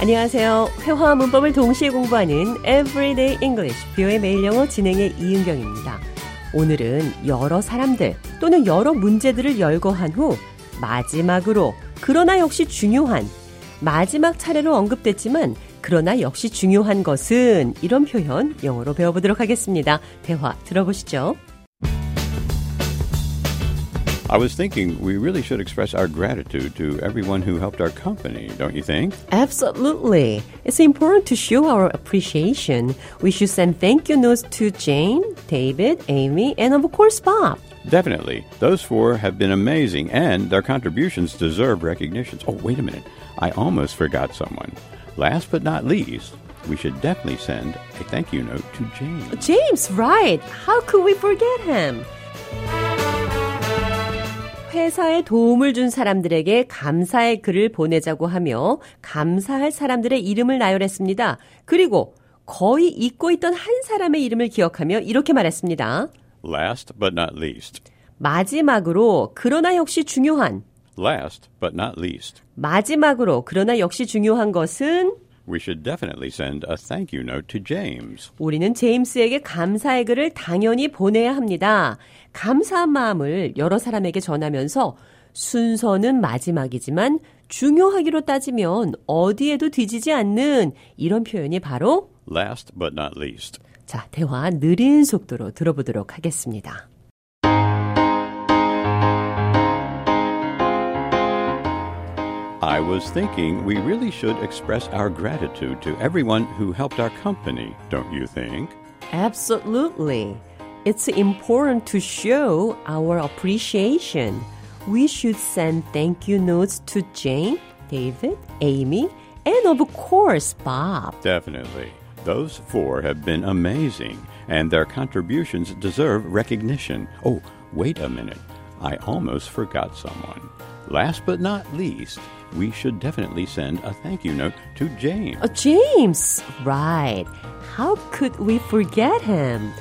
안녕하세요. 회화와 문법을 동시에 공부하는 Everyday English, 뷰의 매일 영어 진행의 이은경입니다. 오늘은 여러 사람들 또는 여러 문제들을 열거한 후 마지막으로 그러나 역시 중요한 마지막 차례로 언급됐지만 그러나 역시 중요한 것은 이런 표현 영어로 배워보도록 하겠습니다. 대화 들어보시죠. I was thinking we really should express our gratitude to everyone who helped our company, don't you think? Absolutely. It's important to show our appreciation. We should send thank you notes to Jane, David, Amy, and of course Bob. Definitely. Those four have been amazing, and their contributions deserve recognition. Oh, wait a minute. I almost forgot someone. Last but not least, we should definitely send a thank you note to James. James, right. How could we forget him? 회사에 도움을 준 사람들에게 감사의 글을 보내자고 하며 감사할 사람들의 이름을 나열했습니다. 그리고 거의 잊고 있던 한 사람의 이름을 기억하며 이렇게 말했습니다. Last but not least. 마지막으로 그러나 역시 중요한 Last but not least. 마지막으로 그러나 역시 중요한 것은 We should definitely send a thank you note to James. 우리는 제임스에게 감사의 글을 당연히 보내야 합니다. 감사한 마음을 여러 사람에게 전하면서 순서는 마지막이지만 중요하기로 따지면 어디에도 뒤지지 않는 이런 표현이 바로 Last but not least. 자, 대화 느린 속도로 들어보도록 하겠습니다. I was thinking we really should express our gratitude to everyone who helped our company, don't you think? Absolutely. It's important to show our appreciation. We should send thank you notes to Jane, David, Amy, and of course, Bob. Definitely. Those four have been amazing, and their contributions deserve recognition. Oh, wait a minute. I almost forgot someone. Last but not least, we should definitely send a thank you note to James. Oh, James, right. How could we forget him?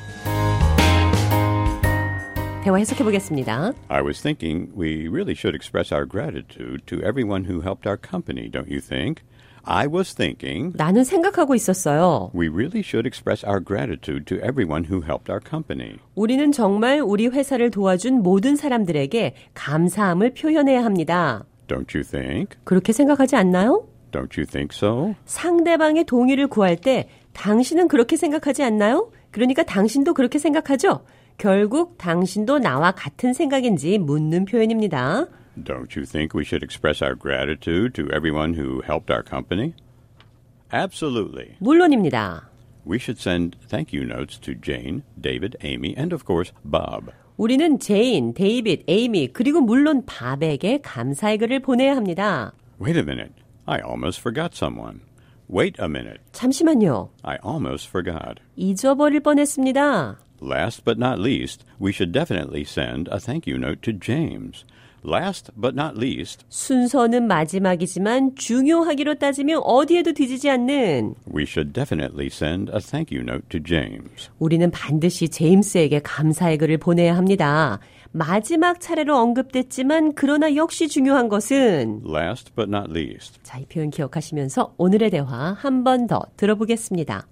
대화 해석해 보겠습니다. I was thinking we really should express our gratitude to everyone who helped our company, don't you think? I was thinking 나는 생각하고 있었어요. we really should express our gratitude to everyone who helped our company. 우리는 정말 우리 회사를 도와준 모든 사람들에게 감사함을 표현해야 합니다. Don't you think? 그렇게 생각하지 않나요? Don't you think so? 상대방의 동의를 구할 때 당신은 그렇게 생각하지 않나요? 그러니까 당신도 그렇게 생각하죠? 결국 당신도 나와 같은 생각인지 묻는 표현입니다. Don't you think we should express our gratitude to everyone who helped our company? Absolutely. 물론입니다. We should send thank you notes to Jane, David, Amy, and of course, Bob. 우리는 제인, 데이빗, 에이미, 그리고 물론 밥에게 감사의 글을 보내야 합니다. Wait a minute. I almost forgot someone. Wait a minute. 잠시만요. I almost forgot. 잊어버릴 뻔했습니다. Last but not least, we should definitely send a thank you note to James. Last but not least, 순서는 마지막이지만 중요하기로 따지면 어디에도 뒤지지 않는 we should definitely send a thank you note to James. 우리는 반드시 제임스에게 감사의 글을 보내야 합니다. 마지막 차례로 언급됐지만 그러나 역시 중요한 것은 Last but not least, 자, 이 표현 기억하시면서 오늘의 대화 한 번 더 들어보겠습니다.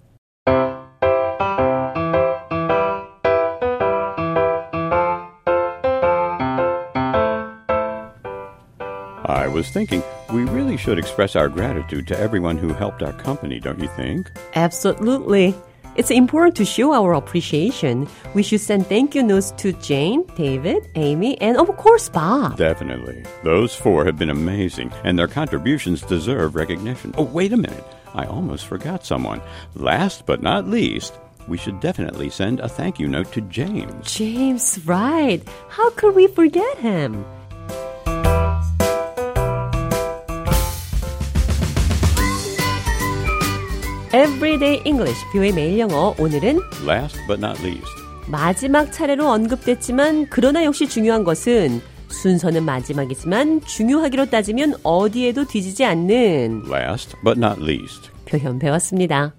Was thinking we really should express our gratitude to everyone who helped our company, don't you think? Absolutely. It's important to show our appreciation. We should send thank you notes to Jane, David, Amy, and of course Bob. Definitely. Those four have been amazing, and their contributions deserve recognition. Oh, wait a minute. I almost forgot someone. Last but not least, we should definitely send a thank you note to James. James, right. How could we forget him? Everyday English, 뷰의 매일 영어. 오늘은 Last but not least, 마지막 차례로 언급됐지만 그러나 역시 중요한 것은 순서는 마지막이지만 중요하기로 따지면 어디에도 뒤지지 않는 last but not least. 표현 배웠습니다.